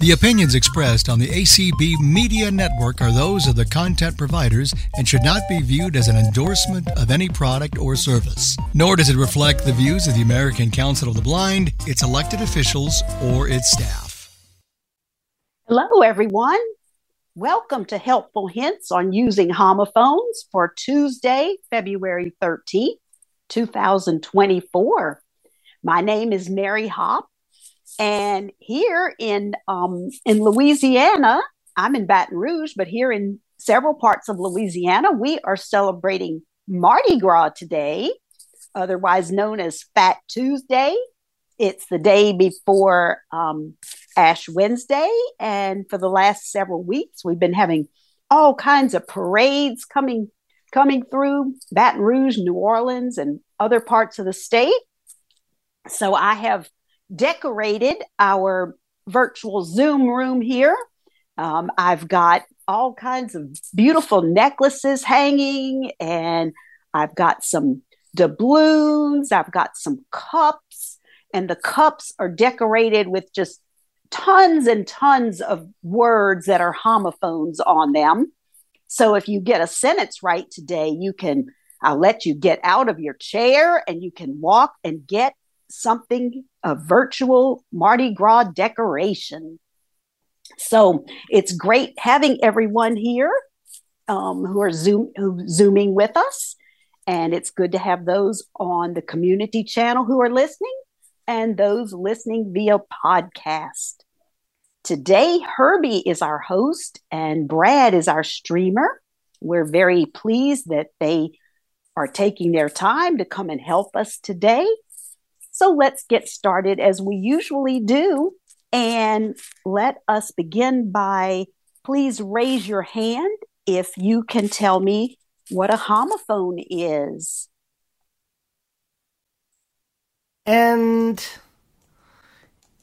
The opinions expressed on the ACB Media Network are those of the content providers and should not be viewed as an endorsement of any product or service. Nor does it reflect the views of the American Council of the Blind, its elected officials, or its staff. Hello, everyone. Welcome to Helpful Hints on Using Homophones for Tuesday, February 13th, 2024. My name is Mary Haupt and here in um, in Louisiana, I'm in Baton Rouge, but here in several parts of Louisiana, we are celebrating Mardi Gras today, otherwise known as Fat Tuesday. It's the day before um, Ash Wednesday, and for the last several weeks, we've been having all kinds of parades coming coming through Baton Rouge, New Orleans, and other parts of the state. So I have decorated our virtual Zoom room here. Um, I've got all kinds of beautiful necklaces hanging, and I've got some doubloons, I've got some cups, and the cups are decorated with just tons and tons of words that are homophones on them. So if you get a sentence right today, you can, I'll let you get out of your chair and you can walk and get something, a virtual Mardi Gras decoration. So it's great having everyone here um, who are zoom, who, zooming with us. And it's good to have those on the community channel who are listening and those listening via podcast. Today, Herbie is our host and Brad is our streamer. We're very pleased that they are taking their time to come and help us today. So let's get started as we usually do. And let us begin by please raise your hand if you can tell me what a homophone is. And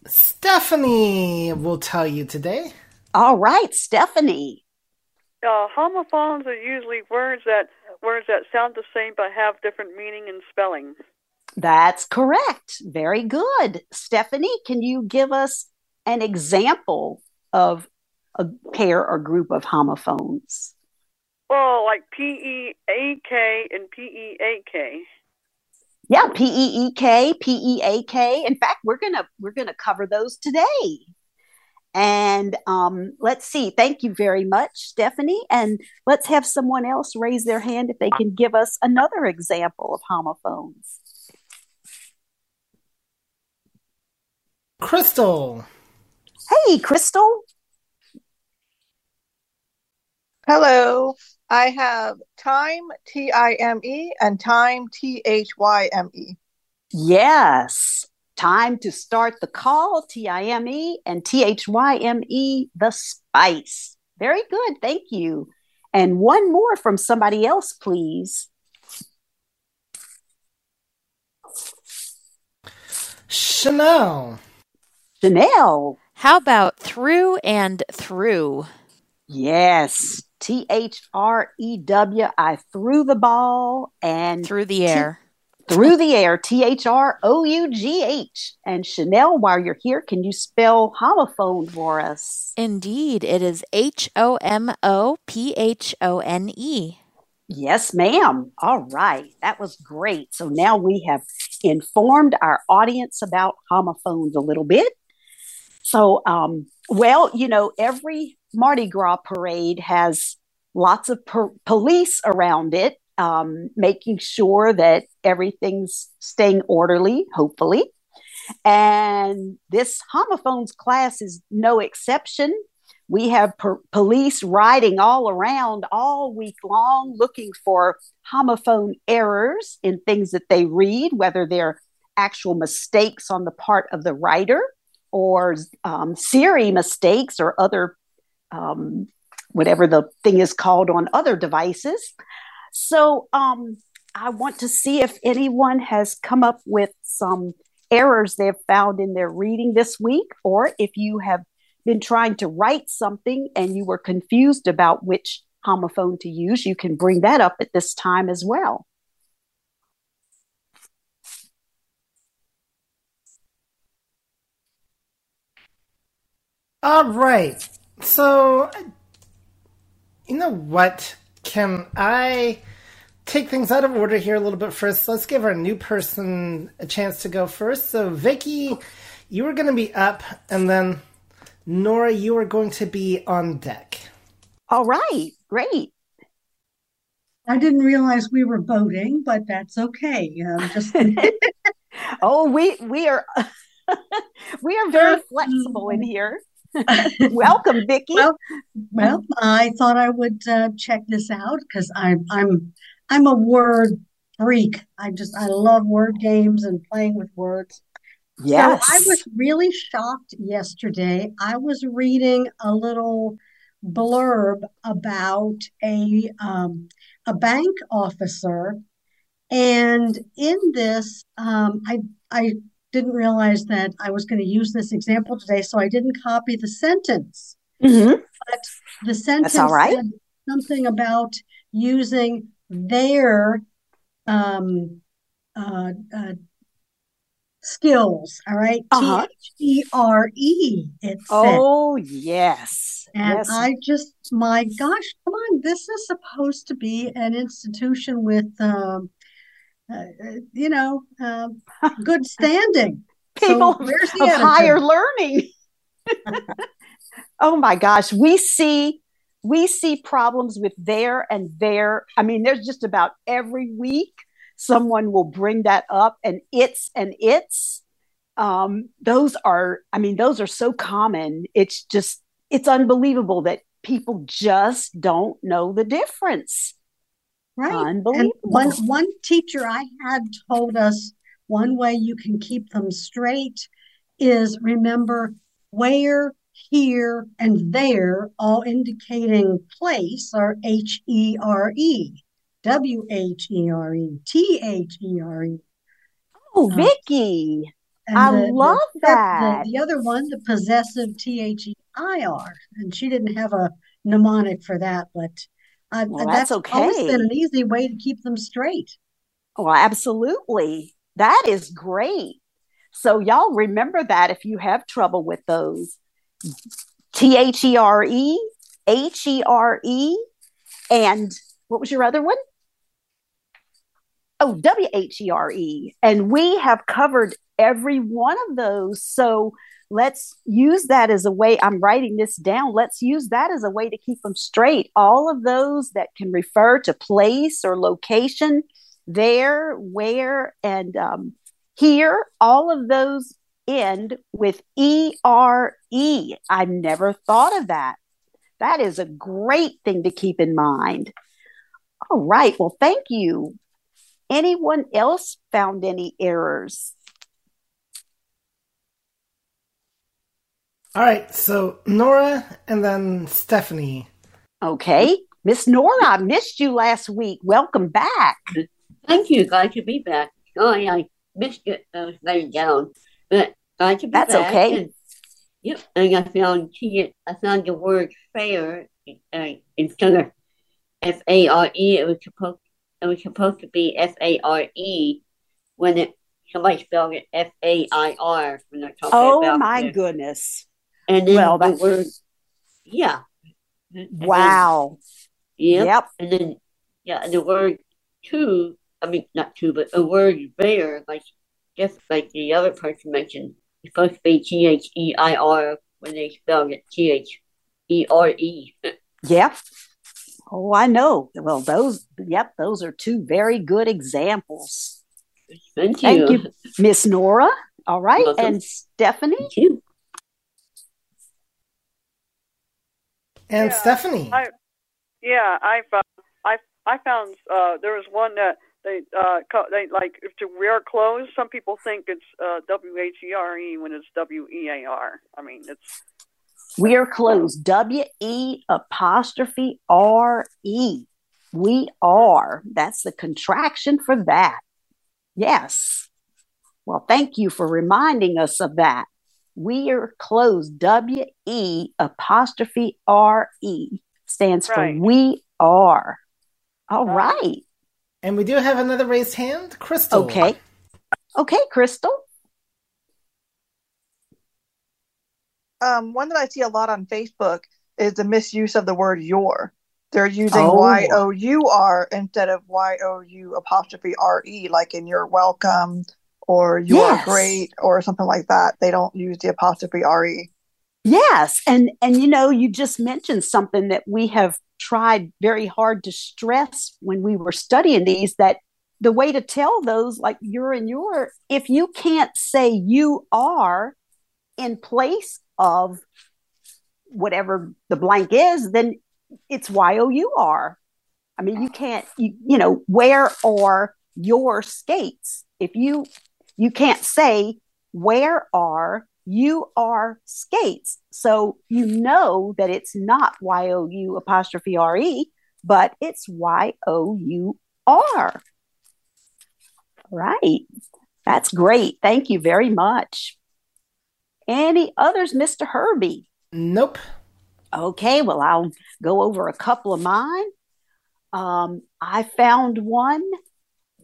Stephanie will tell you today. All right, Stephanie. Uh, homophones are usually words that words that sound the same but have different meaning and spelling. That's correct. Very good. Stephanie, can you give us an example of a pair or group of homophones? Well, like P E A K and P E A K. Yeah, P E E K, P E A K. In fact, we're gonna we're gonna cover those today. And um, let's see. Thank you very much, Stephanie. And let's have someone else raise their hand if they can give us another example of homophones. Crystal. Hey, Crystal. Hello. I have time, T I M E, and time, T H Y M E. Yes. Time to start the call, T I M E, and T H Y M E, the spice. Very good. Thank you. And one more from somebody else, please. Chanel. Chanel. How about through and through? Yes. T H R E W. I threw the ball and through the air. T- through the air. T H R O U G H. And Chanel, while you're here, can you spell homophone for us? Indeed. It is H O M O P H O N E. Yes, ma'am. All right. That was great. So now we have informed our audience about homophones a little bit. So, um, well, you know, every Mardi Gras parade has lots of per- police around it, um, making sure that everything's staying orderly, hopefully. And this homophones class is no exception. We have per- police riding all around all week long looking for homophone errors in things that they read, whether they're actual mistakes on the part of the writer or um, Siri mistakes or other, um, whatever the thing is called on other devices. So um, I want to see if anyone has come up with some errors they've found in their reading this week, or if you have been trying to write something and you were confused about which homophone to use, you can bring that up at this time as well. All right. So, you know what? Can I take things out of order here a little bit first? Let's give our new person a chance to go first. So, Vicky, you were going to be up, and then Nora, you are going to be on deck. All right, great. I didn't realize we were voting, but that's okay. Um, just oh, we we are we are very flexible in here. Welcome, Vicky. Well, well, I thought I would uh, check this out because I'm I'm I'm a word freak. I just I love word games and playing with words. Yes. So I was really shocked yesterday. I was reading a little blurb about a um, a bank officer, and in this, um, I I didn't realize that I was going to use this example today, so I didn't copy the sentence. Mm-hmm. But the sentence That's all right. said something about using their um, uh, uh, skills. All right, Uh-huh. T H E R E. It said. Oh, yes. And yes. I just, my gosh, come on! This is supposed to be an institution with, um, uh, uh, you know, uh, good standing. So People the of higher learning. oh my gosh, we see we see problems with there and there. I mean, there's just about every week someone will bring that up, and it's and it's. Um, those are, I mean, those are so common. It's just, it's unbelievable that people just don't know the difference. Right. And Unbelievable. one one teacher I had told us one way you can keep them straight is remember where, here, and there, all indicating place, are H E R E, W H E R E, T H E R E. Oh, Uh, Vicky. And I the- the- love the- that. The, other one, the possessive T H E I R, and she didn't have a mnemonic for that, but uh, Well, that's that's always okay. been an easy way to keep them straight. Well, absolutely. That is great. So, y'all remember that if you have trouble with those T H E R E, H E R E, and what was your other one? Oh, W H E R E. And we have covered every one of those. So, let's use that as a way. I'm writing this down. Let's use that as a way to keep them straight. All of those that can refer to place or location, there, where, and um, here, all of those end with E R E. I've never thought of that. That is a great thing to keep in mind. All right. Well, thank you. Anyone else found any errors? All right, so Nora and then Stephanie. Okay. Miss Nora, I missed you last week. Welcome back. Thank you. Glad to be back. Sorry, I missed it. I was laying down, but glad to be That's back. okay. And, yep, and I found I found the word fair uh, instead of F A R E. It was supposed it was supposed to be F A R E when it somebody spelled it F A I R when they're talking Oh, about my the- goodness. And then Well, the that- word yeah. And then- Wow. Yep. Yep. And then, yeah, and the word two, I mean, not two, but the word bear, like just like the other person mentioned, it's supposed to be T H E I R when they spelled it T H E R E. Yep. Oh, I know. Well, those, yep, those are two very good examples. Thank you. Thank you, Miss Nora. All right. And Stephanie? Thank you. And Yeah, Stephanie. I, yeah, I found I I found uh, there was one that they uh they like to wear clothes. Some people think it's uh, W H E R E when it's W E A R. I mean, it's We are closed. W E apostrophe R E. We are. That's the contraction for that. Yes. Well, thank you for reminding us of that. We are closed. W E apostrophe R E stands for we are. All Right. right. And we do have another raised hand, Crystal. Okay. Okay, Crystal. um, one that I see a lot on Facebook is the misuse of the word your. They're using Oh. Y O U R instead of Y O U apostrophe R E, like in you're welcome or you're great or something like that. They don't use the apostrophe R E. Yes, and and you know, you just mentioned something that we have tried very hard to stress when we were studying these that the way to tell those like you're and your if you can't say you are in place of whatever the blank is, then it's Y O U R. I mean, you can't you, you know, where are your skates? If you you can't say where are you are skates. So you know that it's not Y O U apostrophe R E, but it's Y O U R. Right. That's great. Thank you very much. Any others, Mr. Herbie? Nope. Okay, well, I'll go over a couple of mine. Um, I found one.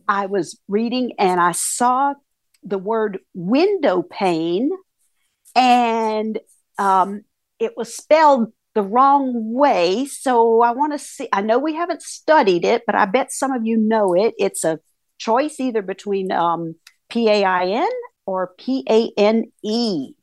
I was reading and I saw the word window pane, and um, it was spelled the wrong way. So I want to see. I know we haven't studied it, but I bet some of you know it. It's a choice either between um, P A I N or P A N E.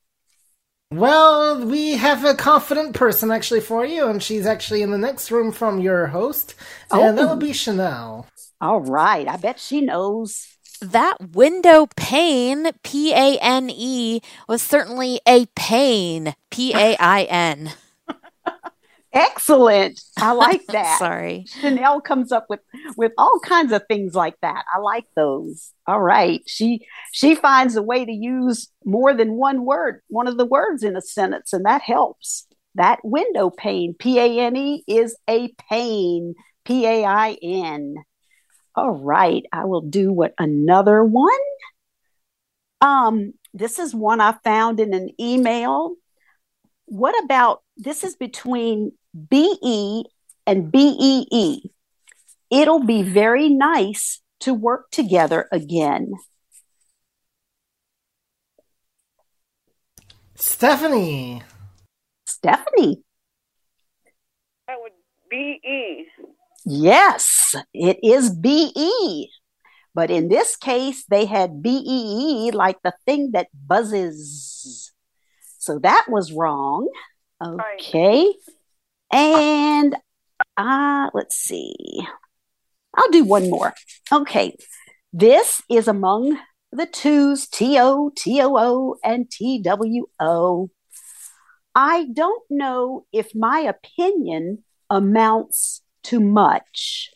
Well, we have a confident person actually for you, and she's actually in the next room from your host, and Oh. will be Chanel. All right. I bet she knows. That window pane, P A N E, was certainly a pain, P A I N. Excellent. I like that. Sorry. Chanel comes up with with all kinds of things like that. I like those. All right. She she finds a way to use more than one word, one of the words in a sentence, and that helps. That window pane, P A N E, is a pain, P A I N. All right. I will do what another one. Um, this is one I found in an email. What about this is between BE and BEE. It'll be very nice to work together again. Stephanie. Stephanie, That would be E. yes, it is BE. But in this case, they had BEE like the thing that buzzes. So that was wrong. Okay. And uh, let's see. I'll do one more. Okay. This is among the twos T O, T O O, and T W O. I don't know if my opinion amounts to much.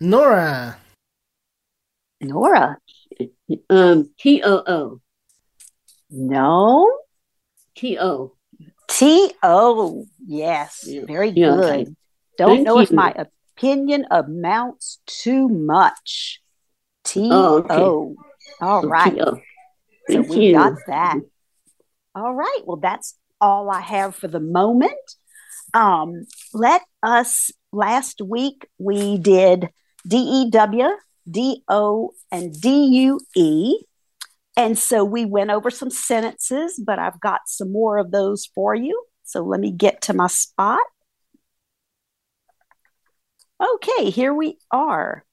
Nora. Nora, Um, T O O. no. T O. T O. Yes, Yeah. very Yeah, good. okay. Don't Thank know if my opinion amounts to much. T Oh, okay. O. All right. T O. So Thank we you. got that. All right. Well, that's all I have for the moment. Um, let us, last week we did D E W, D O, and D U E. And so we went over some sentences, but I've got some more of those for you. So let me get to my spot. Okay, here we are.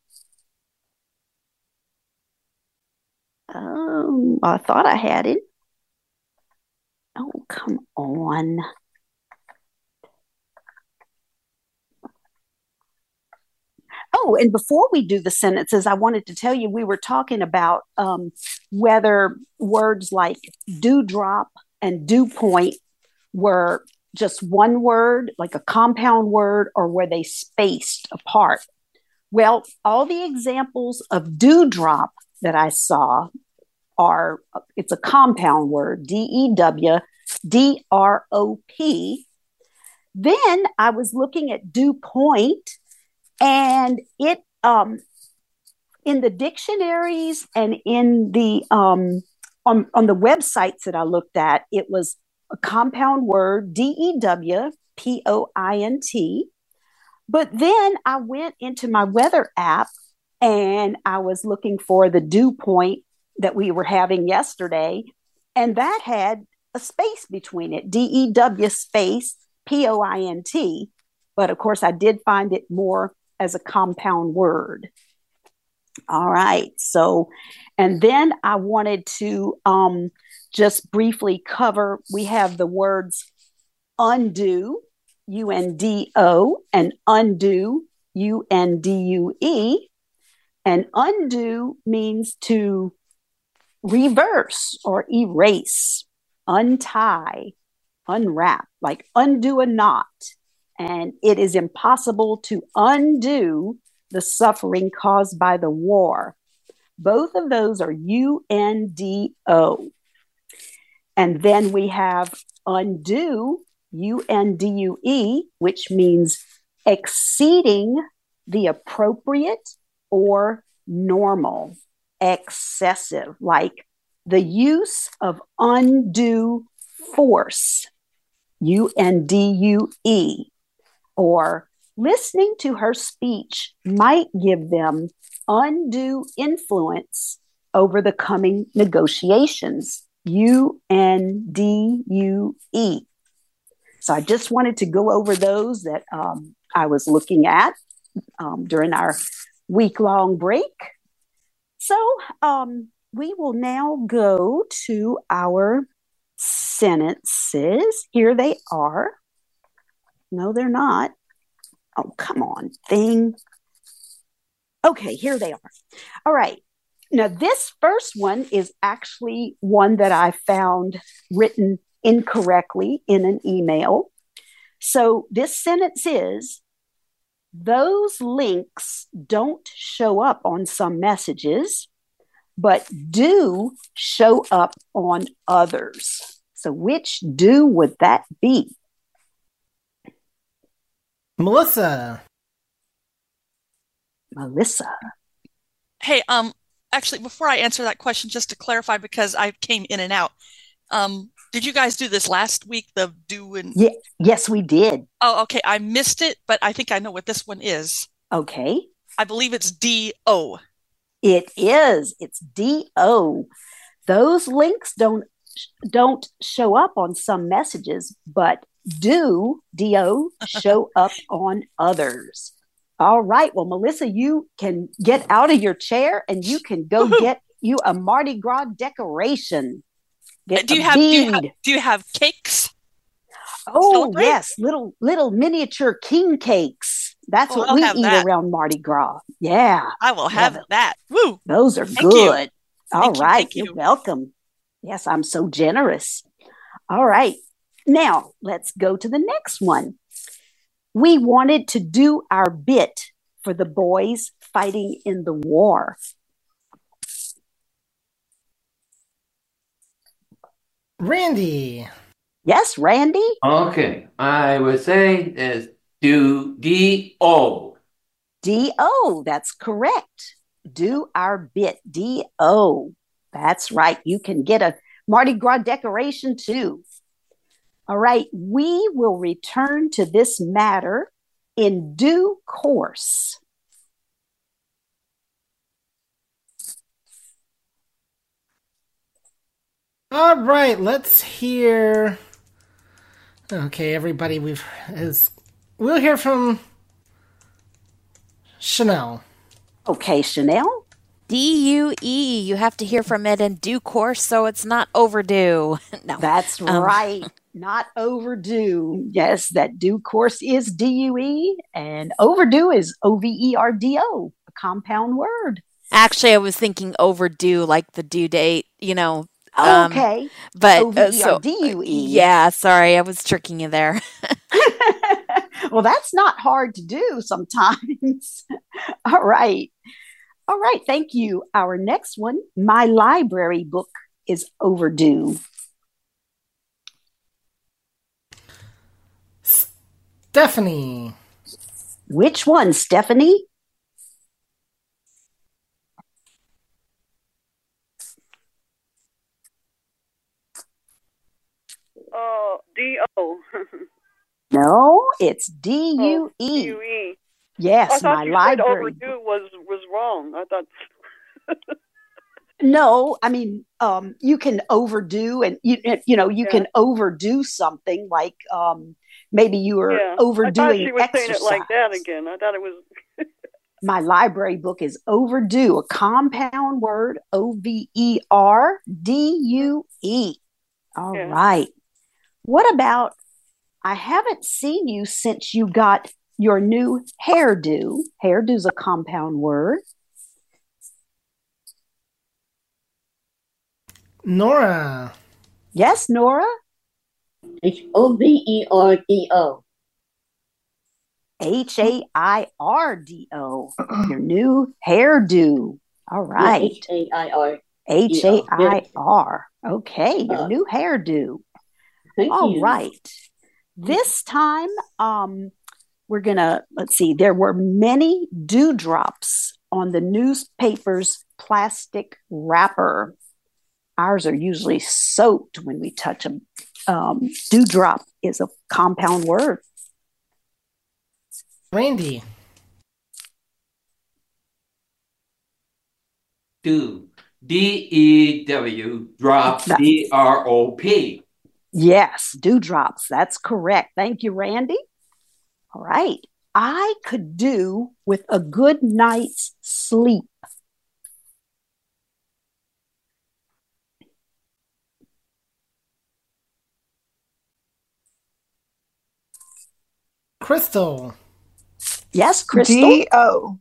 Um, I thought I had it. Oh, come on. Oh, and before we do the sentences, I wanted to tell you we were talking about um, whether words like dewdrop and dew point were just one word, like a compound word, or were they spaced apart? Well, all the examples of dewdrop that I saw are it's a compound word, D E W D R O P. Then I was looking at dew point, and it um, in the dictionaries and in the um, on on the websites that I looked at, it was a compound word, D E W P O I N T. But then I went into my weather app and I was looking for the dew point that we were having yesterday, and that had a space between it D E W space P O I N T. But of course, I did find it more as a compound word. All right. So, and then I wanted to um, just briefly cover we have the words undo, U N D O, and undo, U N D U E. And undo means to reverse or erase, untie, unwrap, like undo a knot. And it is impossible to undo the suffering caused by the war. Both of those are U N D O. And then we have undo, U N D U E, which means exceeding the appropriate or normal, excessive, like the use of undue force, U N D U E, or listening to her speech might give them undue influence over the coming negotiations, U N D U E. So I just wanted to go over those that um, I was looking at um, during our week long break. So um, we will now go to our sentences. Here they are. No, they're not. Oh, come on, thing. Okay, here they are. All right. Now, this first one is actually one that I found written incorrectly in an email. So, this sentence is those links don't show up on some messages, but do show up on others. So, which do would that be? Melissa. Melissa. Hey, um, actually, before I answer that question, just to clarify, because I came in and out, um, did you guys do this last week? The do and yeah, yes, we did. Oh, okay. I missed it, but I think I know what this one is. Okay. I believe it's D O. It is. It's D O. Those links don't don't show up on some messages, but do do show up on others. All right. Well, Melissa, you can get out of your chair and you can go get you a Mardi Gras decoration. Get do you have do you have, do you have cakes? Oh celebrate? yes, little little miniature king cakes. That's Oh, what I'll we eat that. around Mardi Gras. Yeah, I will have that. Woo! those are Thank you. good. All you, right, thank you're you. welcome. Yes, I'm so generous. All right, now let's go to the next one. We wanted to do our bit for the boys fighting in the war. Randy. Yes, Randy? Okay, I would say is do D O. D O, that's correct. Do our bit. D O. That's right. You can get a Mardi Gras decoration too. All right, we will return to this matter in due course. All right, let's hear. Okay, everybody, we've is we'll hear from Chanel. Okay, Chanel. D U E. You have to hear from it in due course, so it's not overdue. no, That's Um, right. Not overdue. Yes, that due course is D U E, and overdue is O V E R D O, a compound word. Actually, I was thinking overdue, like the due date. You know. Um, Okay. But O V uh, so R D U E. yeah, sorry, I was tricking you there. well, that's not hard to do sometimes. All right. All right. Thank you. Our next one my library book is overdue. Stephanie. Which one, Stephanie? Oh, D O. No, it's D U E. Yes, I my library. overdue was was wrong. I thought. No, I mean, um, you can overdo, and you you know you Yeah. can overdo something like um, maybe you were yeah, I thought overdoing she was saying exercise. it like that again. I thought it was. My library book is overdue, a compound word, O V E R D U E. All Yeah. right. What about? I haven't seen you since you got your new hairdo. Hairdo's a compound word. Nora. Yes, Nora. It's O V E R D O. H A I R D O. Your new hairdo. All right. H A I R. H A I R. Okay, your Uh, new hairdo. Thank All you. right. This time, um, we're gonna let's see. There were many dewdrops on the newspaper's plastic wrapper. Ours are usually soaked when we touch them. Um, dewdrop is a compound word. Randy. Do. D E W drop D R O P. Yes, dewdrops. That's correct. Thank you, Randy. All right. I could do with a good night's sleep. Crystal. Yes, Crystal. D O.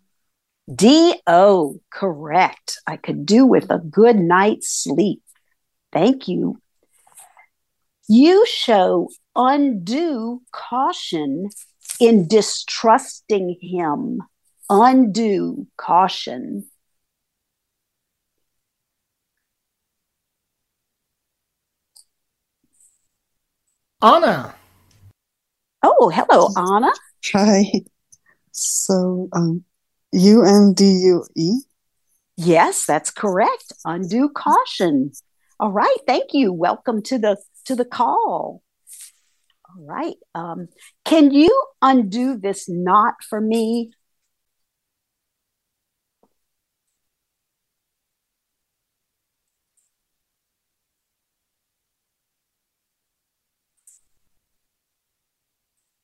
D O. Correct. I could do with a good night's sleep. Thank you. You show undue caution in distrusting him. Undue caution. Anna. Oh, hello, Anna. Hi. So, um, U N D U E. Yes, that's correct. Undue caution. All right, thank you. Welcome to the to the call. All right. Um, can you undo this knot for me?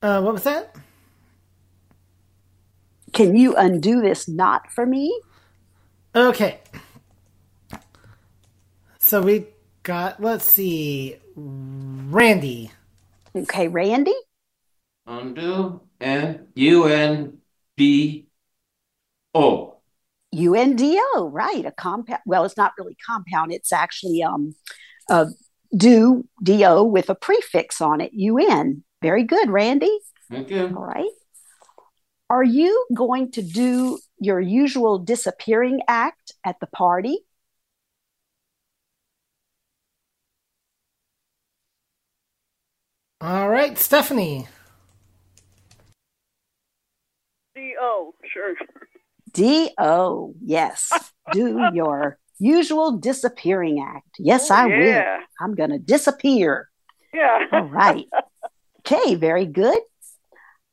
Uh, what was that? Can you undo this knot for me? Okay. So we got, let's see, Randy. Okay, Randy. Undo and U N D O. UNDO, right? A compound. Well, it's not really compound. It's actually um, a do do with a prefix on it. Un. Very good, Randy. Thank you. All right. Are you going to do your usual disappearing act at the party? All right, Stephanie. D O. Sure. D O. Yes. Do your usual disappearing act. Yes, Oh, I yeah. will. I'm going to disappear. Yeah. All right. Okay, very good.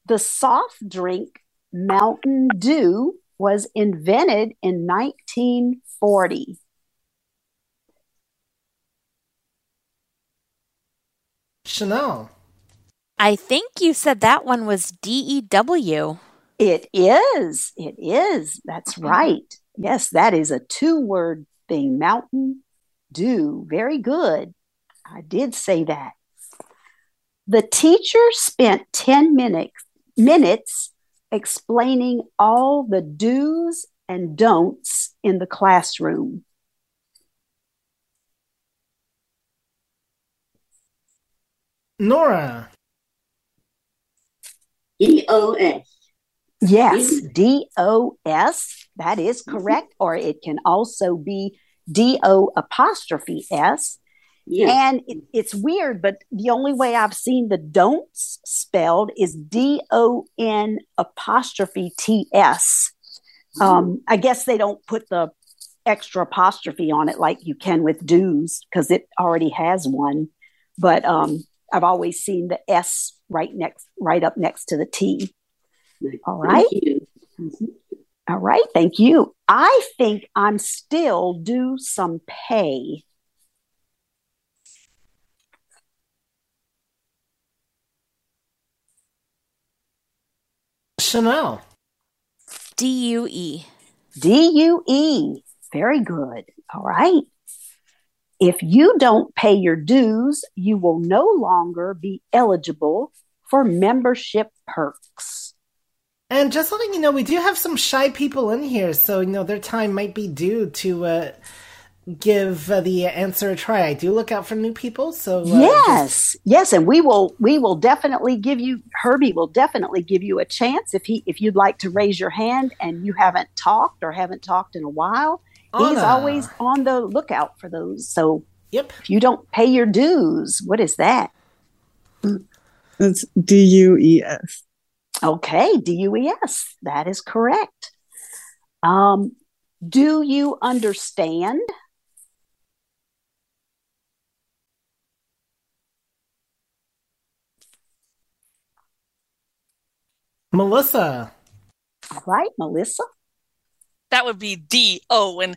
The soft drink Mountain Dew was invented in 1940. Chanel. I think you said that one was D E W. It is. It is. That's right. Yes, that is a two word thing. Mountain Dew. Very good. I did say that. The teacher spent 10 minutes, minutes explaining all the do's and don'ts in the classroom. Nora. D O S. Yes, D O S. That is correct. Or it can also be D O apostrophe S. Yeah. And it, it's weird, but the only way I've seen the don'ts spelled is D O N apostrophe T S. Um, I guess they don't put the extra apostrophe on it like you can with dues because it already has one. But um, I've always seen the S right next, right up next to the T. All right. Thank you. All right, thank you. I think I'm still due some pay. Chanel. D U E. D U E. Very good. All right. If you don't pay your dues, you will no longer be eligible for membership perks. And just letting you know, we do have some shy people in here, so you know their time might be due to uh, give uh, the answer a try. I do look out for new people, so uh, yes, yes, and we will we will definitely give you Herbie will definitely give you a chance if he if you'd like to raise your hand and you haven't talked or haven't talked in a while. He's always on the lookout for those. So yep, if you don't pay your dues, what is that? It's D U E S. Okay, D U E S. That is correct. Um, do you understand? Melissa. All right, Melissa. That would be D O and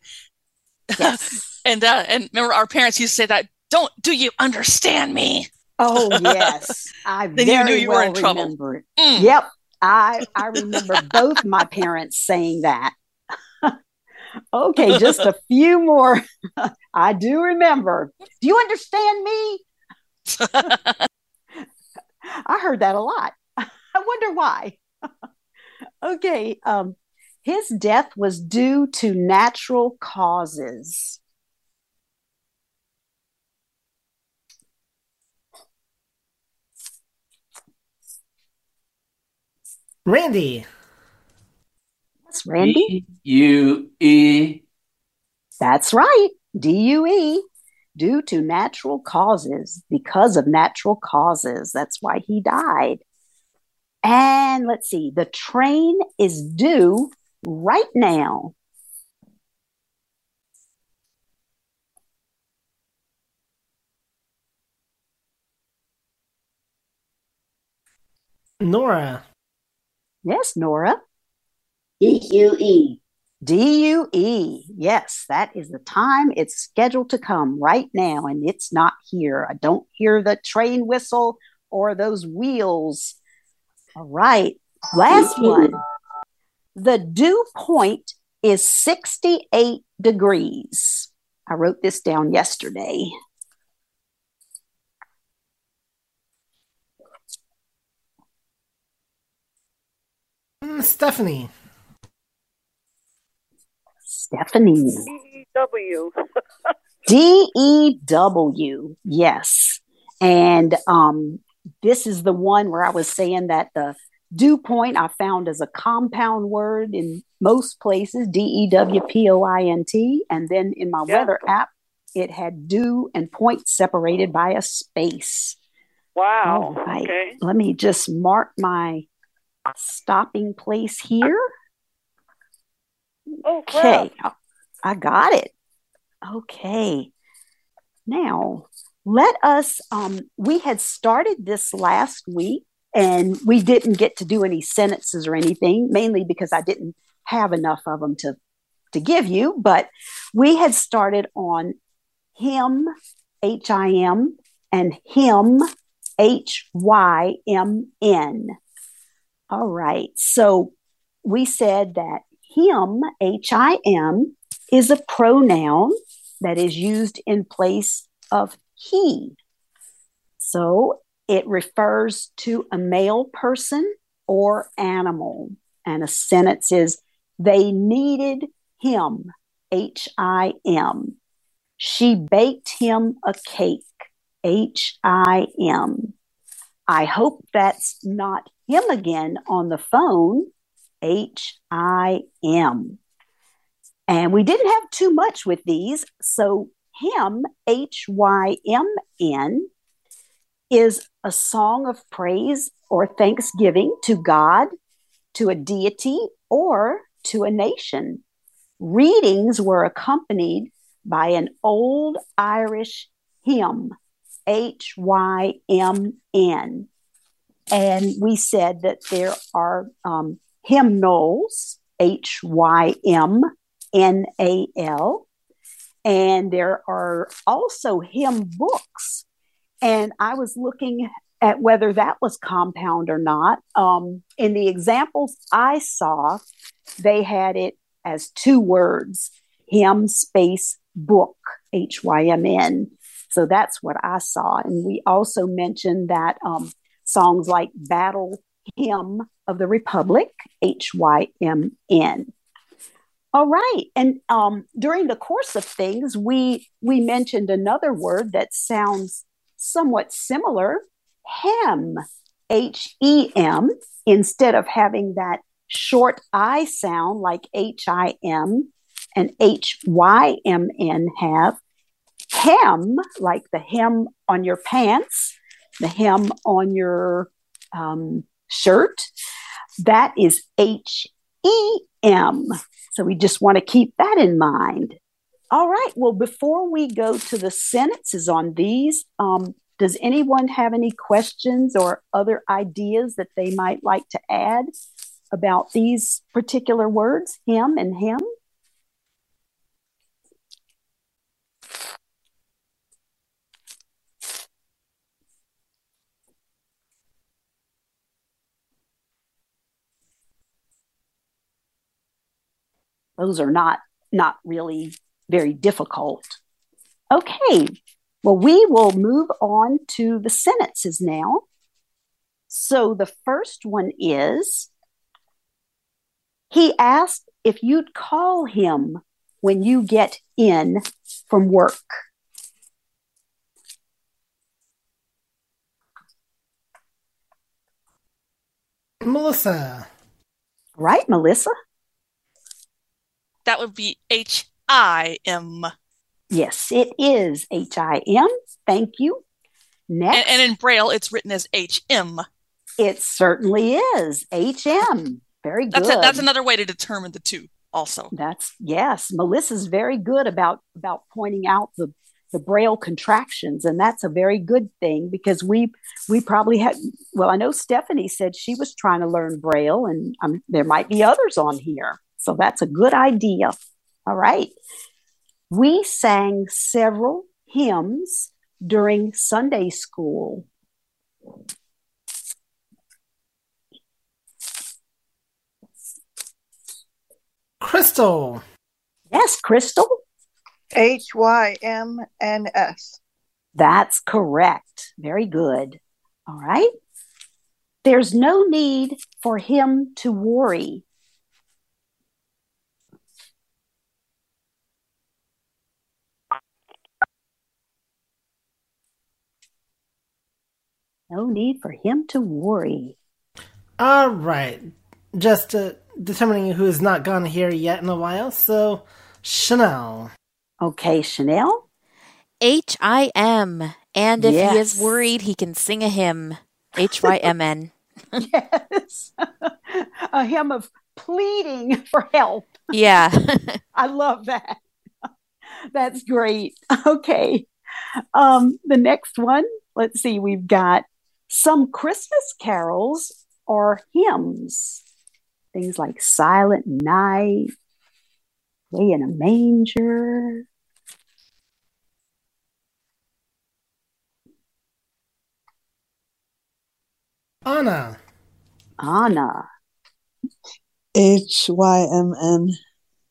yes. and uh, and remember our parents used to say that. Don't do you understand me? Oh yes, I Then you very knew you were well in trouble. remember it. Mm. Yep, I I remember both my parents saying that. okay, just a few more. I do remember. Do you understand me? I heard that a lot. I wonder why. okay, um, his death was due to natural causes. Randy. That's Randy. U E. That's right. DUE, due to natural causes, because of natural causes. That's why he died. And let's see, the train is due right now. Nora. Yes, Nora. D-U-E. D-U-E. Yes, that is the time it's scheduled to come right now, and it's not here. I don't hear the train whistle or those wheels. All right, last one. The dew point is 68 degrees. I wrote this down yesterday. Mm, Stephanie. Stephanie. W. D E W. Yes. And um, this is the one where I was saying that the dew point I found as a compound word in most places, D E W P O I N T. And then in my Yeah. weather app, it had dew and point separated by a space. Wow. All right. Okay. Let me just mark my stopping place here. Oh, Okay. I got it. Okay. Now, let us um we had started this last week and we didn't get to do any sentences or anything, mainly because I didn't have enough of them to to give you, but we had started on him H I M and him H Y M N. All right. So we said that him, H I M, is a pronoun that is used in place of he. So it refers to a male person or animal. And a sentence is, they needed him, H I M. She baked him a cake, H I M. I hope that's not him again on the phone, H I M. And we didn't have too much with these. So, hymn, H Y M N, is a song of praise or thanksgiving to God, to a deity, or to a nation. Readings were accompanied by an old Irish hymn, H Y M N. And we said that there are um, hymnals, H Y M N A L. And there are also hymn books. And I was looking at whether that was compound or not. Um, in the examples I saw, they had it as two words hymn space book, H Y M N. So that's what I saw. And we also mentioned that um, songs like Battle Hymn of the Republic, H Y M N. All right, and um, during the course of things, we we mentioned another word that sounds somewhat similar, hem, H E M, instead of having that short I sound like H I M and H Y M N have. Hem, like the hem on your pants, the hem on your um, shirt, that is H E M. So we just want to keep that in mind. All right. Well, before we go to the sentences on these, um, does anyone have any questions or other ideas that they might like to add about these particular words, him and hymn? Those are not not really very difficult. Okay, well, we will move on to the sentences now. So the first one is He asked if you'd call him when you get in from work. Melissa. Right, Melissa? That would be H I M. Yes, it is H I M. Thank you. Next. And, and in Braille, it's written as H M. It certainly is H M. Very good. That's, a, that's another way to determine the two, also. That's yes. Melissa's very good about about pointing out the the braille contractions and that's a very good thing because we we probably had well i know stephanie said she was trying to learn braille and um, there might be others on here so that's a good idea all right we sang several hymns during sunday school Crystal. yes crystal H Y M N S. That's correct. Very good. All right. There's no need for him to worry. No need for him to worry. All right. Just uh, determining who has not gone here yet in a while. So, Chanel. Okay, Chanel. H I M. And if he is worried, he can sing a hymn. H Y M N. yes. a hymn of pleading for help. Yeah. I love that. That's great. Okay. Um, the next one, let's see, we've got some Christmas carols are hymns. Things like Silent Night, Way in a Manger. Anna. Anna. H Y M N.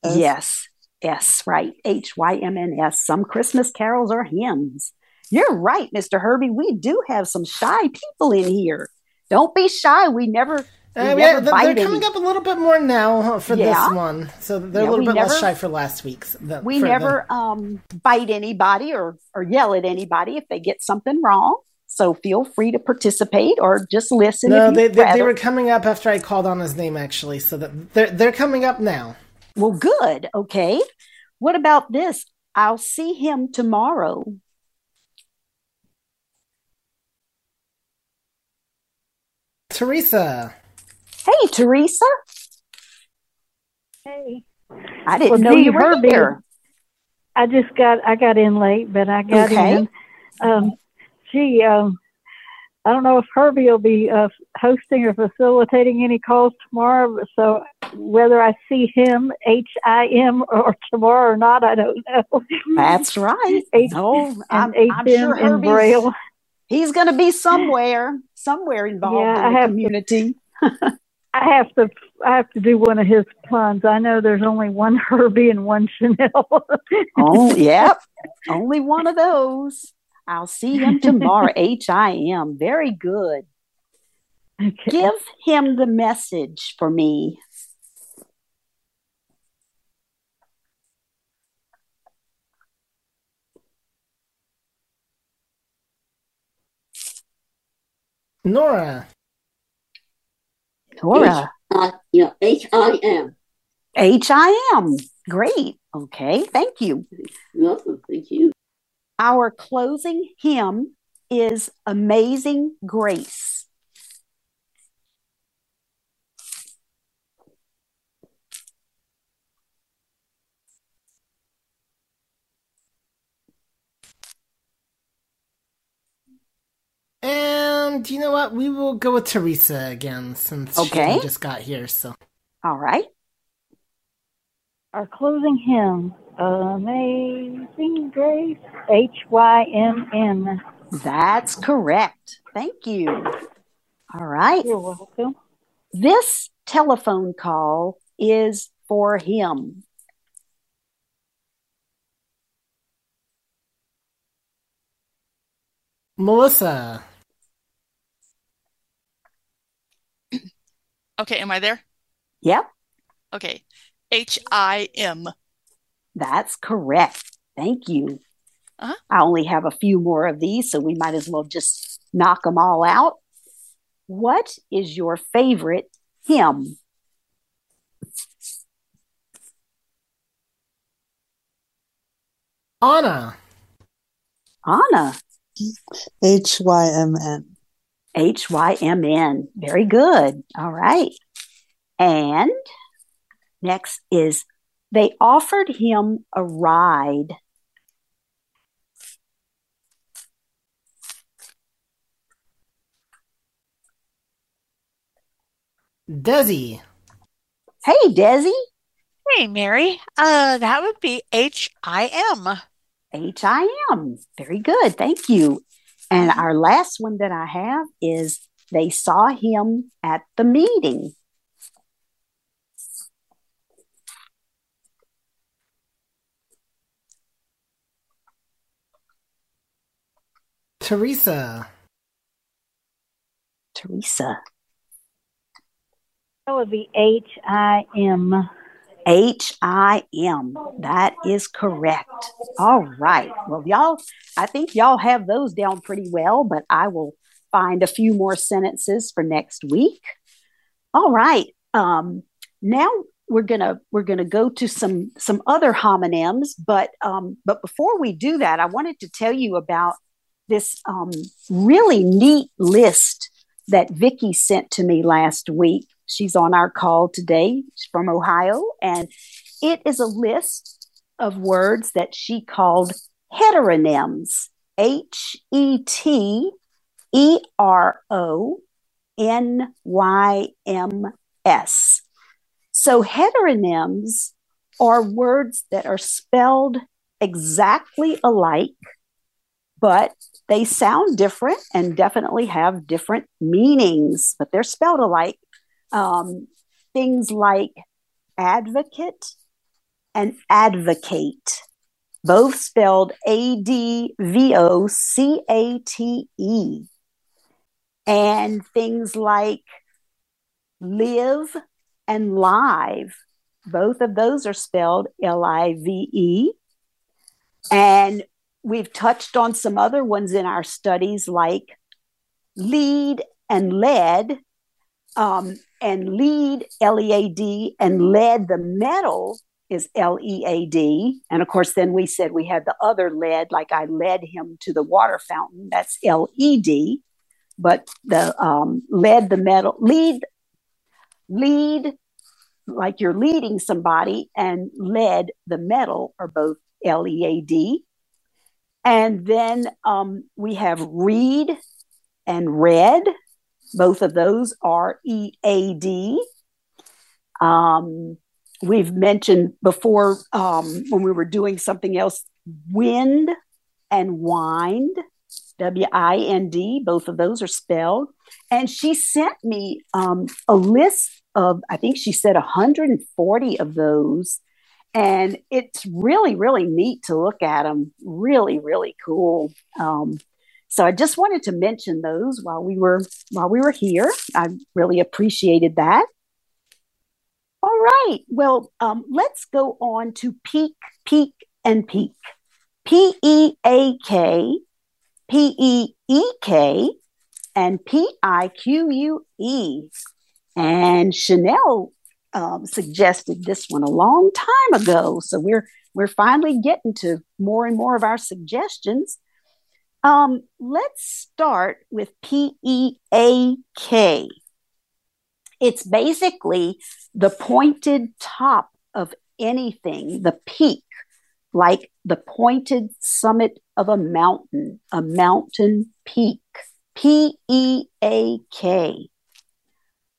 S. Yes. Yes, right. H Y M N S. Some Christmas carols are hymns. You're right, Mr. Herbie. We do have some shy people in here. Don't be shy. We never, we Uh, never yeah, they're, they're any- coming up a little bit more now huh, for Yeah. this one, so they're Yeah, a little bit never- less shy for last week's. than- we for the- never um, bite anybody or, or yell at anybody if they get something wrong. So feel free to participate or just listen. no, they, they, they were coming up after I called on his name, actually. So that they're they're coming up now. Well, good. Okay. What about this? I'll see him tomorrow. Teresa. Hey, Teresa. Hey. I didn't Well, know you were Herbie, here. I just got I got in late, but I got Okay. in. Um, gee, um, I don't know if Herbie will be uh, hosting or facilitating any calls tomorrow. So whether I see him H I M or tomorrow or not, I don't know. That's right. H- oh, and I'm, I'm sure in Herbie's, Braille. He's going to be somewhere, somewhere involved Yeah, in the I community. I have to I have to do one of his puns. I know there's only one Herbie and one Chanel. Oh, yep. Only one of those. I'll see him tomorrow. H I M. Very good. Okay. Give him the message for me. Nora. Nora. Yeah, H I M. H I M. Great. Okay. Thank you. Welcome. Thank you. Our closing hymn is Amazing Grace. And you know what? We will go with Teresa again since Okay. she just got here. So All right. Our closing hymn, Amazing Grace, H Y M N. That's correct. Thank you. All right. You're welcome. This telephone call is for him. Melissa. Okay, am I there? Yep, Okay. H I M. that's correct. Thank you. Uh-huh. I only have a few more of these, so we might as well just knock them all out. What is your favorite hymn? Anna. Anna. H Y M N. H Y M N. Very good. All right. And next is they offered him a ride. Desi. Hey, Desi. Hey, Mary. Uh, that would be H I M. H I M. Very good. Thank you. And mm-hmm. our last one that I have is they saw him at the meeting. Teresa. Teresa. That would be H I M. H I M. That is correct. All right. Well, y'all, I think y'all have those down pretty well, but I will find a few more sentences for next week. All right. Um, now we're gonna we're gonna go to some some other homonyms, but um, but before we do that, I wanted to tell you about this um, really neat list that Vicky sent to me last week. She's on our call today. She's from Ohio, and it is a list of words that she called heteronyms. H E T E R O N Y M S. So heteronyms are words that are spelled exactly alike, but they sound different and definitely have different meanings, but they're spelled alike. Um, things like advocate and advocate, both spelled A D V O C A T E. And things like live and live, both of those are spelled L I V E. And we've touched on some other ones in our studies like lead and lead um, and lead l-e-a-d and lead the metal is l-e-a-d and of course then we said we had the other lead like i led him to the water fountain. That's l-e-d but the um, lead the metal lead lead like you're leading somebody and lead the metal are both l-e-a-d and then um, we have read and red. Both of those are E A D. Um, we've mentioned before um, when we were doing something else wind and wind, W I N D. Both of those are spelled. And she sent me um, a list of, I think she said 140 of those. And it's really, really neat to look at them. Really, really cool. Um, so I just wanted to mention those while we were while we were here. I really appreciated that. All right. Well, um, let's go on to peak, peak, and peak. P E A K, P E E K, and P I Q U E. And Chanel um, suggested this one a long time ago, so we're we're finally getting to more and more of our suggestions. Um, let's start with P E A K. It's basically the pointed top of anything, the peak, like the pointed summit of a mountain, a mountain peak. P E A K.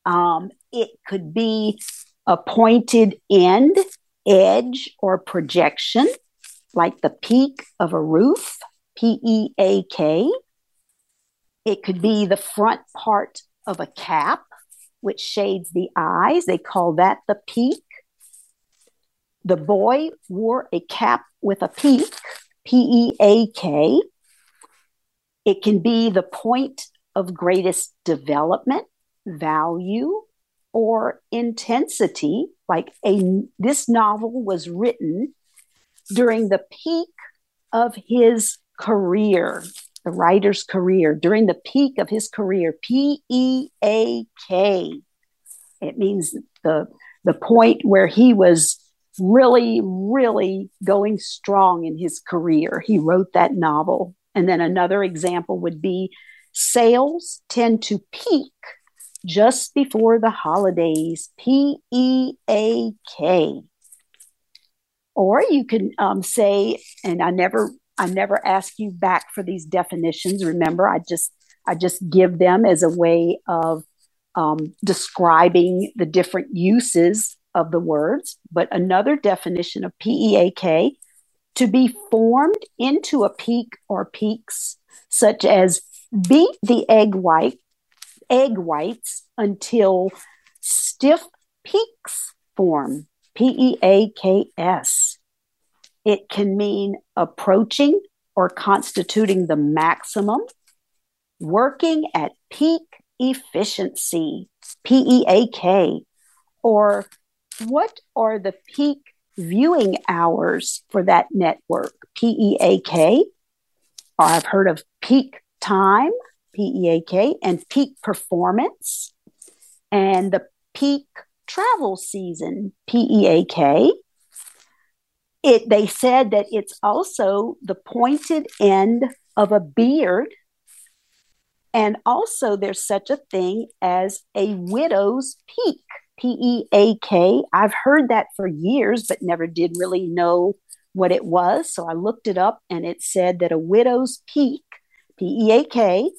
Um, it could be a pointed end, edge, or projection, like the peak of a roof. P E A K. It could be the front part of a cap, which shades the eyes. They call that the peak. The boy wore a cap with a peak, P E A K. It can be the point of greatest development, value, or intensity. Like a this novel was written during the peak of his career, the writer's career, during the peak of his career, P E A K. It means the the point where he was really, really going strong in his career. He wrote that novel. And then another example would be sales tend to peak just before the holidays, P E A K. Or you can um, say, and I never, I never ask you back for these definitions. Remember, I just, I just give them as a way of um, describing the different uses of the words. But another definition of PEAK to be formed into a peak or peaks, such as beat the egg white, egg whites until stiff peaks form. P E A K S. It can mean approaching or constituting the maximum, working at peak efficiency, P E A K, or what are the peak viewing hours for that network? P A K. Or I've heard of peak time, P E A K, and peak performance, and the peak travel season, P E A K. It, they said that it's also the pointed end of a beard. And also, there's such a thing as a widow's peak, P E A K. I've heard that for years, but never did really know what it was. So I looked it up and it said that a widow's peak, P E A K,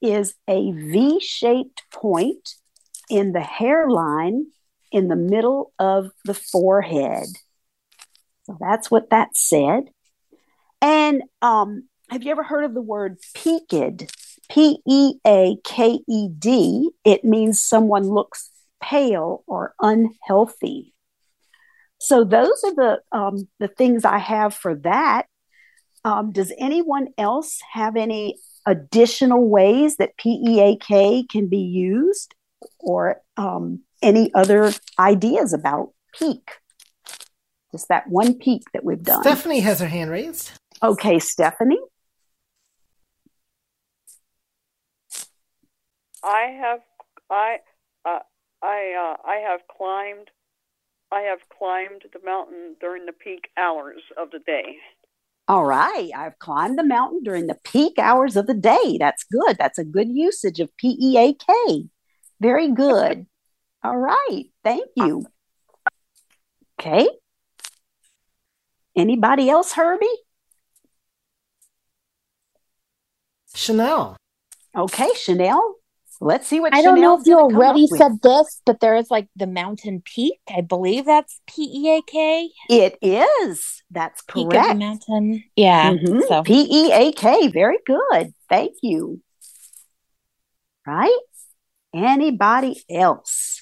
is a V shaped point in the hairline in the middle of the forehead. So that's what that said. And um, have you ever heard of the word peaked? P E A K E D. It means someone looks pale or unhealthy. So those are the um, the things I have for that. Um, does anyone else have any additional ways that PEAK can be used, or um, any other ideas about peak? Just that one peak that we've done. Stephanie has her hand raised. Okay, Stephanie. I have I uh, I uh, I have climbed I have climbed the mountain during the peak hours of the day. All right. I've climbed the mountain during the peak hours of the day. That's good. That's a good usage of P E A K. Very good. All right. Thank you. Okay. Anybody else, Herbie? Chanel. Okay, Chanel. Let's see what I don't know if you already up with. said this, but there is like the mountain peak. I believe that's P E A K. It is. That's Peak correct. of the mountain. Yeah. Mhm. So P E A K. Very good. Thank you. Right? Anybody else?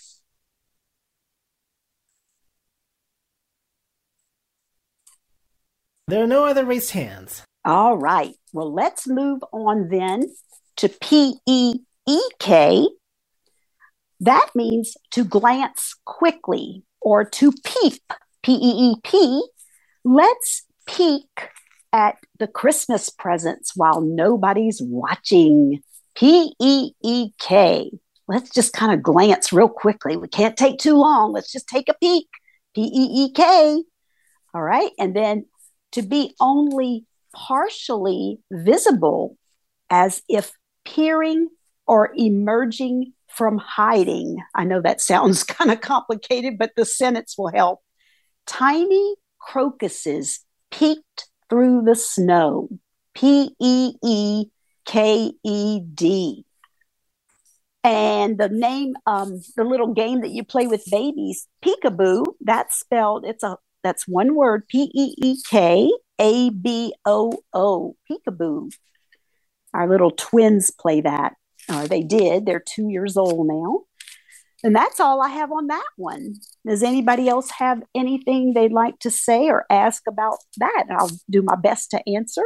There are no other raised hands. All right. Well, let's move on then to P E E K. That means to glance quickly or to peep. P E E P. Let's peek at the Christmas presents while nobody's watching. P E E K. Let's just kind of glance real quickly. We can't take too long. Let's just take a peek. P E E K. All right. And then to be only partially visible as if peering or emerging from hiding. I know that sounds kind of complicated, but the sentence will help. Tiny crocuses peeked through the snow. P E E K E D. And the name, um, the little game that you play with babies, peekaboo, that's spelled, it's a that's one word, P E E K A B O O, peekaboo. Our little twins play that. Or they did. They're two years old now. And that's all I have on that one. Does anybody else have anything they'd like to say or ask about that? I'll do my best to answer.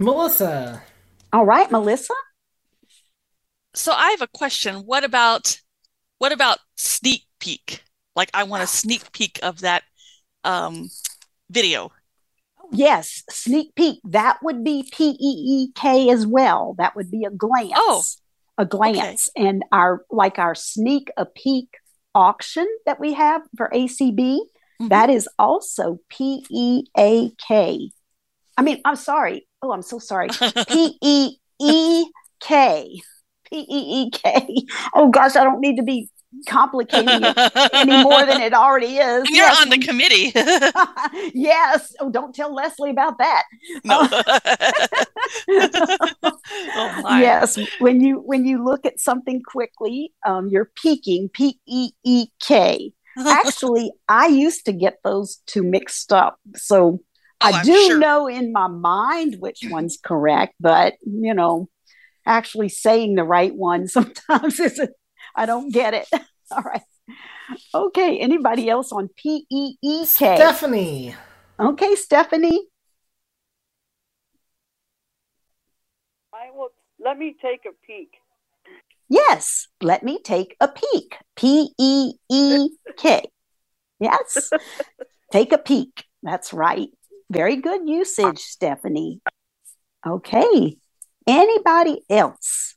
Melissa. All right, Melissa. So I have a question. What about what about sneak peek? Like I want a sneak peek of that um, video. Yes, sneak peek. That would be P E E K as well. That would be a glance. Oh, a glance. And our like our sneak a peek auction that we have for ACB, that is also P E A K. I mean, I'm sorry. Oh, I'm so sorry. P E E K. P E E K. Oh gosh, I don't need to be complicating it any more than it already is. You're Yes, on the committee. yes. Oh, don't tell Leslie about that. No. oh. Yes, when you when you look at something quickly, um, you're peeking. P E E K. Actually, I used to get those two mixed up, so I Oh, I'm do sure. know in my mind which one's correct. But you know, actually saying the right one sometimes isn't. I don't get it. All right. Okay. Anybody else on P E E K? Stephanie. Okay, Stephanie. I will. Let me take a peek. Yes, let me take a peek. P E E K. Yes, take a peek. That's right. Very good usage, Stephanie. Okay. Anybody else?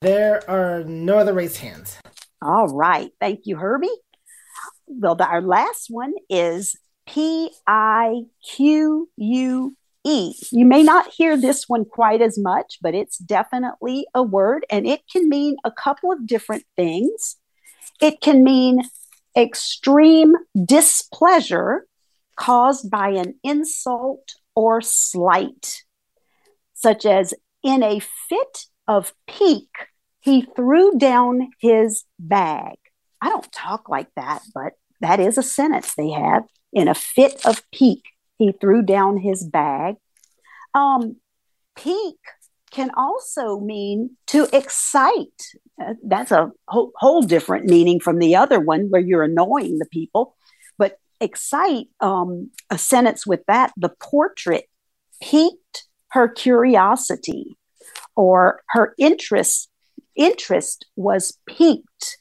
There are no other raised hands. All right. Thank you, Herbie. Well, the- our last one is P I Q U E. You may not hear this one quite as much, but it's definitely a word and it can mean a couple of different things. It can mean extreme displeasure caused by an insult or slight, such as in a fit of pique, he threw down his bag. I don't talk like that, but that is a sentence they have. In a fit of pique, he threw down his bag. Um, pique can also mean to excite. Uh, that's a whole, whole different meaning from the other one where you're annoying the people. Excite, um, a sentence with that, the portrait piqued her curiosity or her interest interest was piqued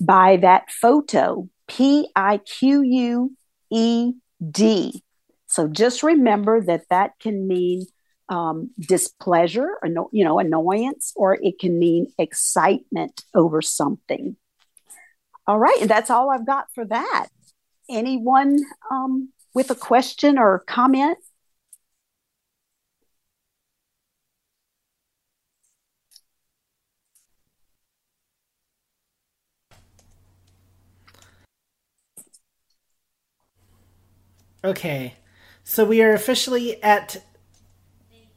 by that photo p i q u e d. So just remember that that can mean um, displeasure anno- you know annoyance or it can mean excitement over something. All right and that's all i've got for that anyone um, with a question or comment Okay, so we are officially at.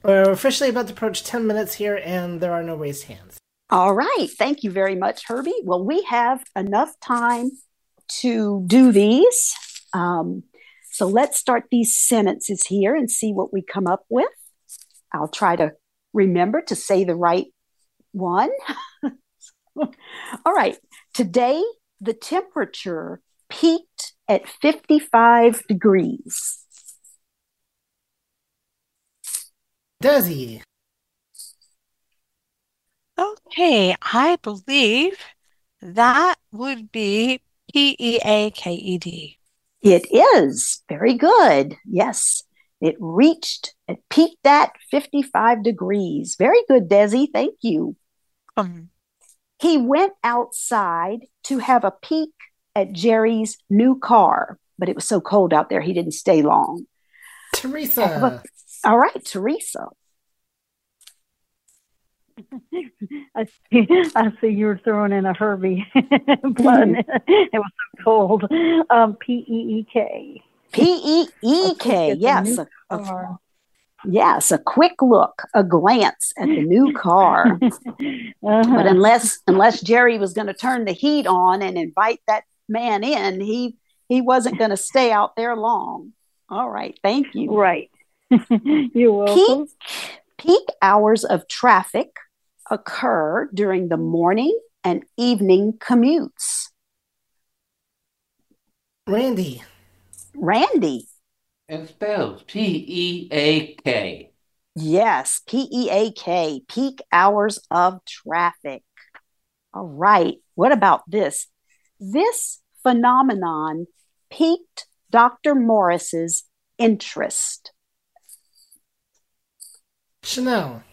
We're officially about to approach 10 minutes here, and there are no raised hands. All right. Thank you very much, Herbie. Well, we have enough time to do these. Um, so let's start these sentences here and see what we come up with. I'll try to remember to say the right one. All right. Today, the temperature peaked at 55 degrees. Does he? Okay, I believe that would be P E A K E D. It is very good. Yes, it reached, it peaked at 55 degrees. Very good, Desi. Thank you. Um, He went outside to have a peek at Jerry's new car, but it was so cold out there he didn't stay long. Teresa. All right, Teresa. I see, I see you were throwing in a Herbie pun. it was so cold. Um, P E E K. P E E K. Yes. A, a- yes, a quick look, a glance at the new car. Uh-huh. But unless unless Jerry was going to turn the heat on and invite that man in, he he wasn't going to stay out there long. All right, thank you. Right. You're welcome. Peak peak hours of traffic occur during the morning and evening commutes. Randy. Randy. It spells P E A K. Yes, P E A K, peak hours of traffic. All right. What about this? This phenomenon piqued Dr. Morris's interest. Chanel.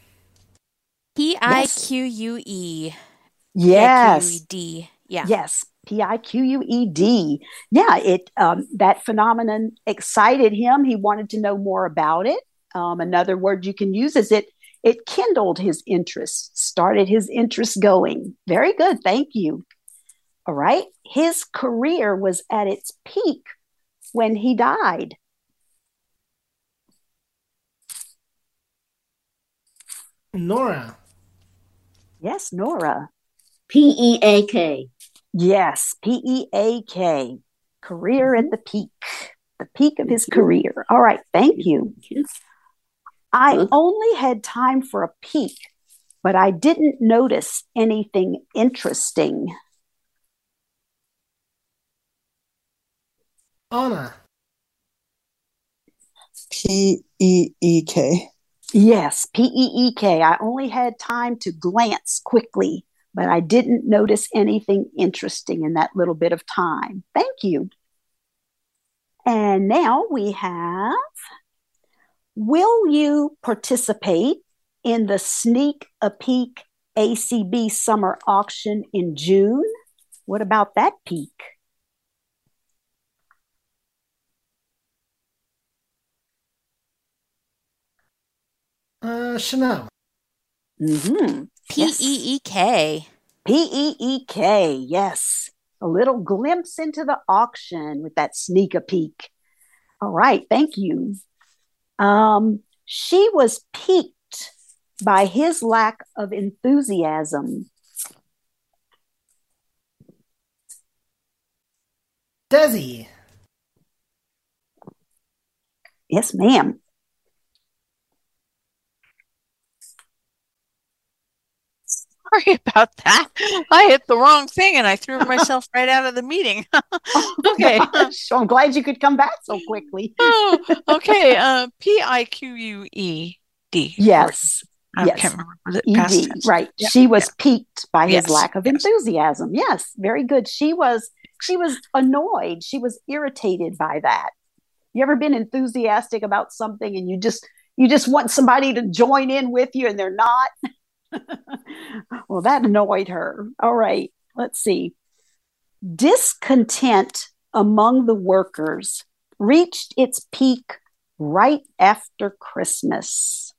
P I Q U E. Yes. D. Yeah. Yes. P I Q U E D. Yeah, it um, that phenomenon excited him. He wanted to know more about it. Um, another word you can use is it it kindled his interest, started his interest going. Very good. Thank you. All right. His career was at its peak when he died. Nora. Yes, Nora. P E A K. Yes, P E A K. Career at the peak, the peak of his career. All right, thank you. I only had time for a peek, but I didn't notice anything interesting. Anna. P E E K. Yes, P E E K. I only had time to glance quickly, but I didn't notice anything interesting in that little bit of time. Thank you. And now we have Will you participate in the Sneak a Peek ACB summer auction in June? What about that peak? Uh, Chanel. Mm-hmm. P E E K. P E E K, yes. A little glimpse into the auction with that sneak a peek. All right, thank you. Um, she was piqued by his lack of enthusiasm. Desi. Yes, ma'am. Sorry about that. I hit the wrong thing and I threw myself right out of the meeting. okay. Gosh, I'm glad you could come back so quickly. oh, okay. Uh, P I Q U E D. Yes. I yes. can't remember. Was it ED, right. Yep, She was yep. piqued by his lack of enthusiasm. Yes, very good. She was she was annoyed. She was irritated by that. You ever been enthusiastic about something and you just you just want somebody to join in with you and they're not? well, that annoyed her. All right, let's see. Discontent among the workers reached its peak right after Christmas.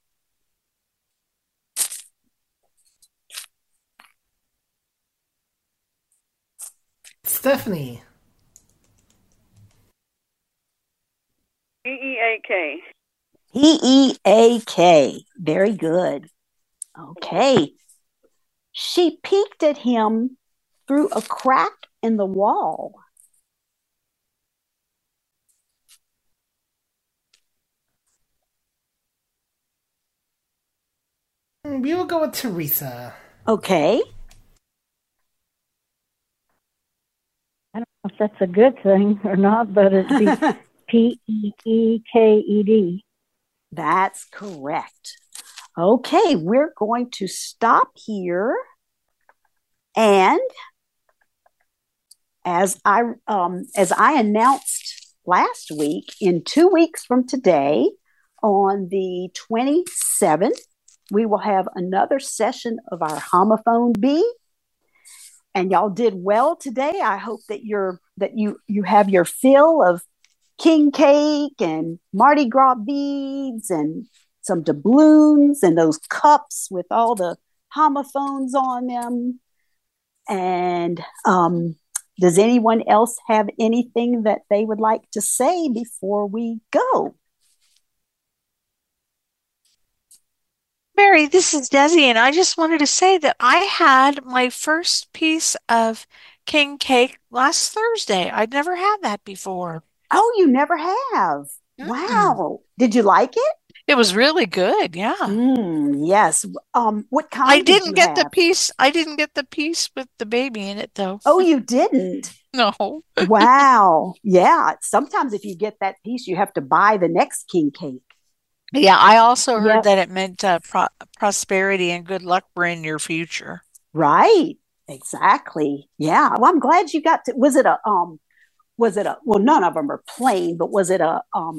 Stephanie. K. P E A K. Very good. Okay. She peeked at him through a crack in the wall. Mm, we will go with Teresa. Okay. I don't know if that's a good thing or not, but it'd P E E K E D. That's correct. Okay, we're going to stop here. And as I um, as I announced last week, in two weeks from today, on the 27th, we will have another session of our homophone bee. And y'all did well today. I hope that you're that you you have your fill of king cake and Mardi Gras beads and some doubloons and those cups with all the homophones on them. And um, does anyone else have anything that they would like to say before we go? Mary, this is Desi, and I just wanted to say that I had my first piece of king cake last Thursday. I'd never had that before. Oh, you never have. Wow. Did you like it? It was really good, yeah. Mm, yes. Um, what kind I did didn't you get the piece. I didn't get the piece with the baby in it though. Oh, you didn't? No. wow. Yeah. Sometimes if you get that piece, you have to buy the next king cake. Yeah, I also heard Yep. that it meant uh, pro- prosperity and good luck for in your future. Right. Exactly. Yeah. Well, I'm glad you got to. Was it a um? Was it a? Well, none of them are plain, but was it a um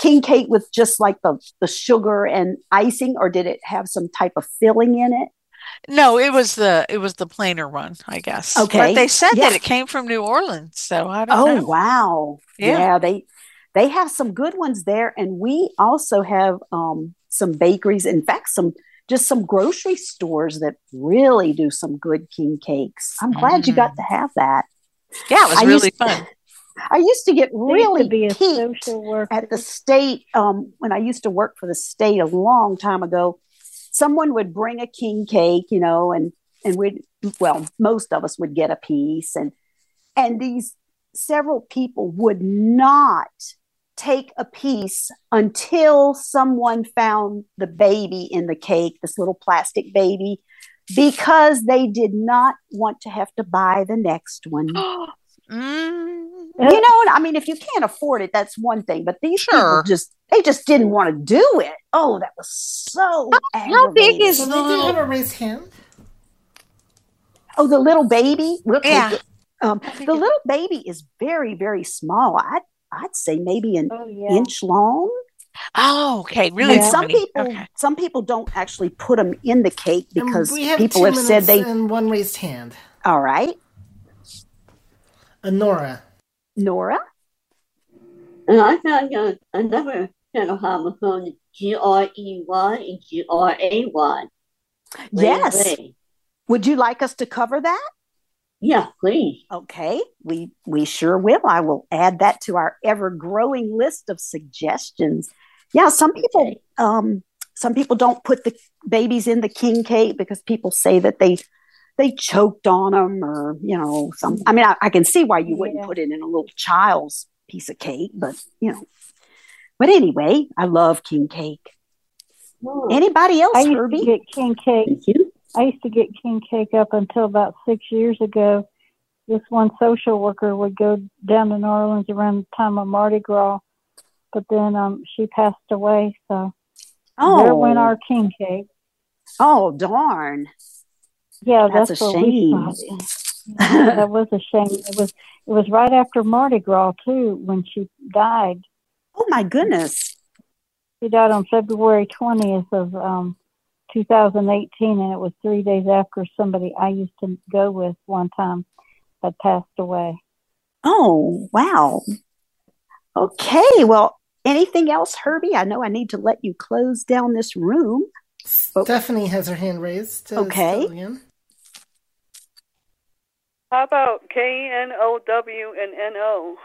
king cake with just like the the sugar and icing, or did it have some type of filling in it? No, it was the it was the plainer one, I guess. Okay. But they said Yeah. that it came from New Orleans, so I don't know. Oh know. wow. Yeah. Yeah. they they have some good ones there and we also have um some bakeries, in fact some just some grocery stores that really do some good king cakes. I'm glad you got to have that. Yeah, it was I really fun. I used to get to really be a peaked social worker. at the state um, when I used to work for the state a long time ago. Someone would bring a king cake, you know, and and we'd well, most of us would get a piece, and and these several people would not take a piece until someone found the baby in the cake, this little plastic baby, because they did not want to have to buy the next one. Mm, You know, I mean, if you can't afford it, that's one thing. But these Sure. people just they just didn't want to do it. Oh, that was so how big is So the they do little have a raised hand. Oh, the little baby. We'll take Yeah. it. Um, the little baby is very, very small. I'd I'd say maybe an Oh yeah. inch long. Oh, okay, really and some people Okay. some people don't actually put them in the cake because we have people have said they. and one raised hand. All right, Honora. Nora. And I found uh, another set of homophones, G R E Y and G R A Y. Yes. Would you like us to cover that? Yeah, please. Okay, we we sure will. I will add that to our ever growing list of suggestions. Yeah, some people um some people don't put the babies in the king cake because people say that they they choked on them or you know some I mean I, I can see why you wouldn't Yeah. put it in a little child's piece of cake, but you know. But anyway, I love king cake. Anybody else, I used Herbie? to get king cake. Thank you. I used to get king cake up until about six years ago. This one social worker would go down to New Orleans around the time of Mardi Gras, but then um, she passed away. So oh. there went Oh. our king cake. Oh darn. Yeah, That's that's, a what we shame. Yeah, that was a shame. It was it was right after Mardi Gras too when she died. Oh my goodness. She died on February twentieth of um, 2018, and it was three days after somebody I used to go with one time had passed away. Oh, wow. Okay, well, anything else, Herbie? I know I need to let you close down this room. Stephanie has her hand raised. Okay. still again. How about K N O W and N O?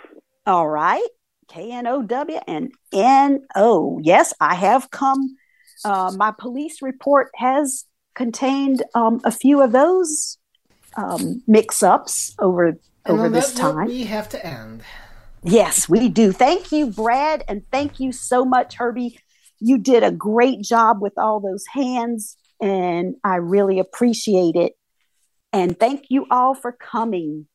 All right. K N O W and N O. Yes, I have come. Uh, my police report has contained um, a few of those um, mix-ups over And over on this time. we have to end. Yes, we do. Thank you, Brad, and thank you so much, Herbie. You did a great job with all those hands, and I really appreciate it. And thank you all for coming.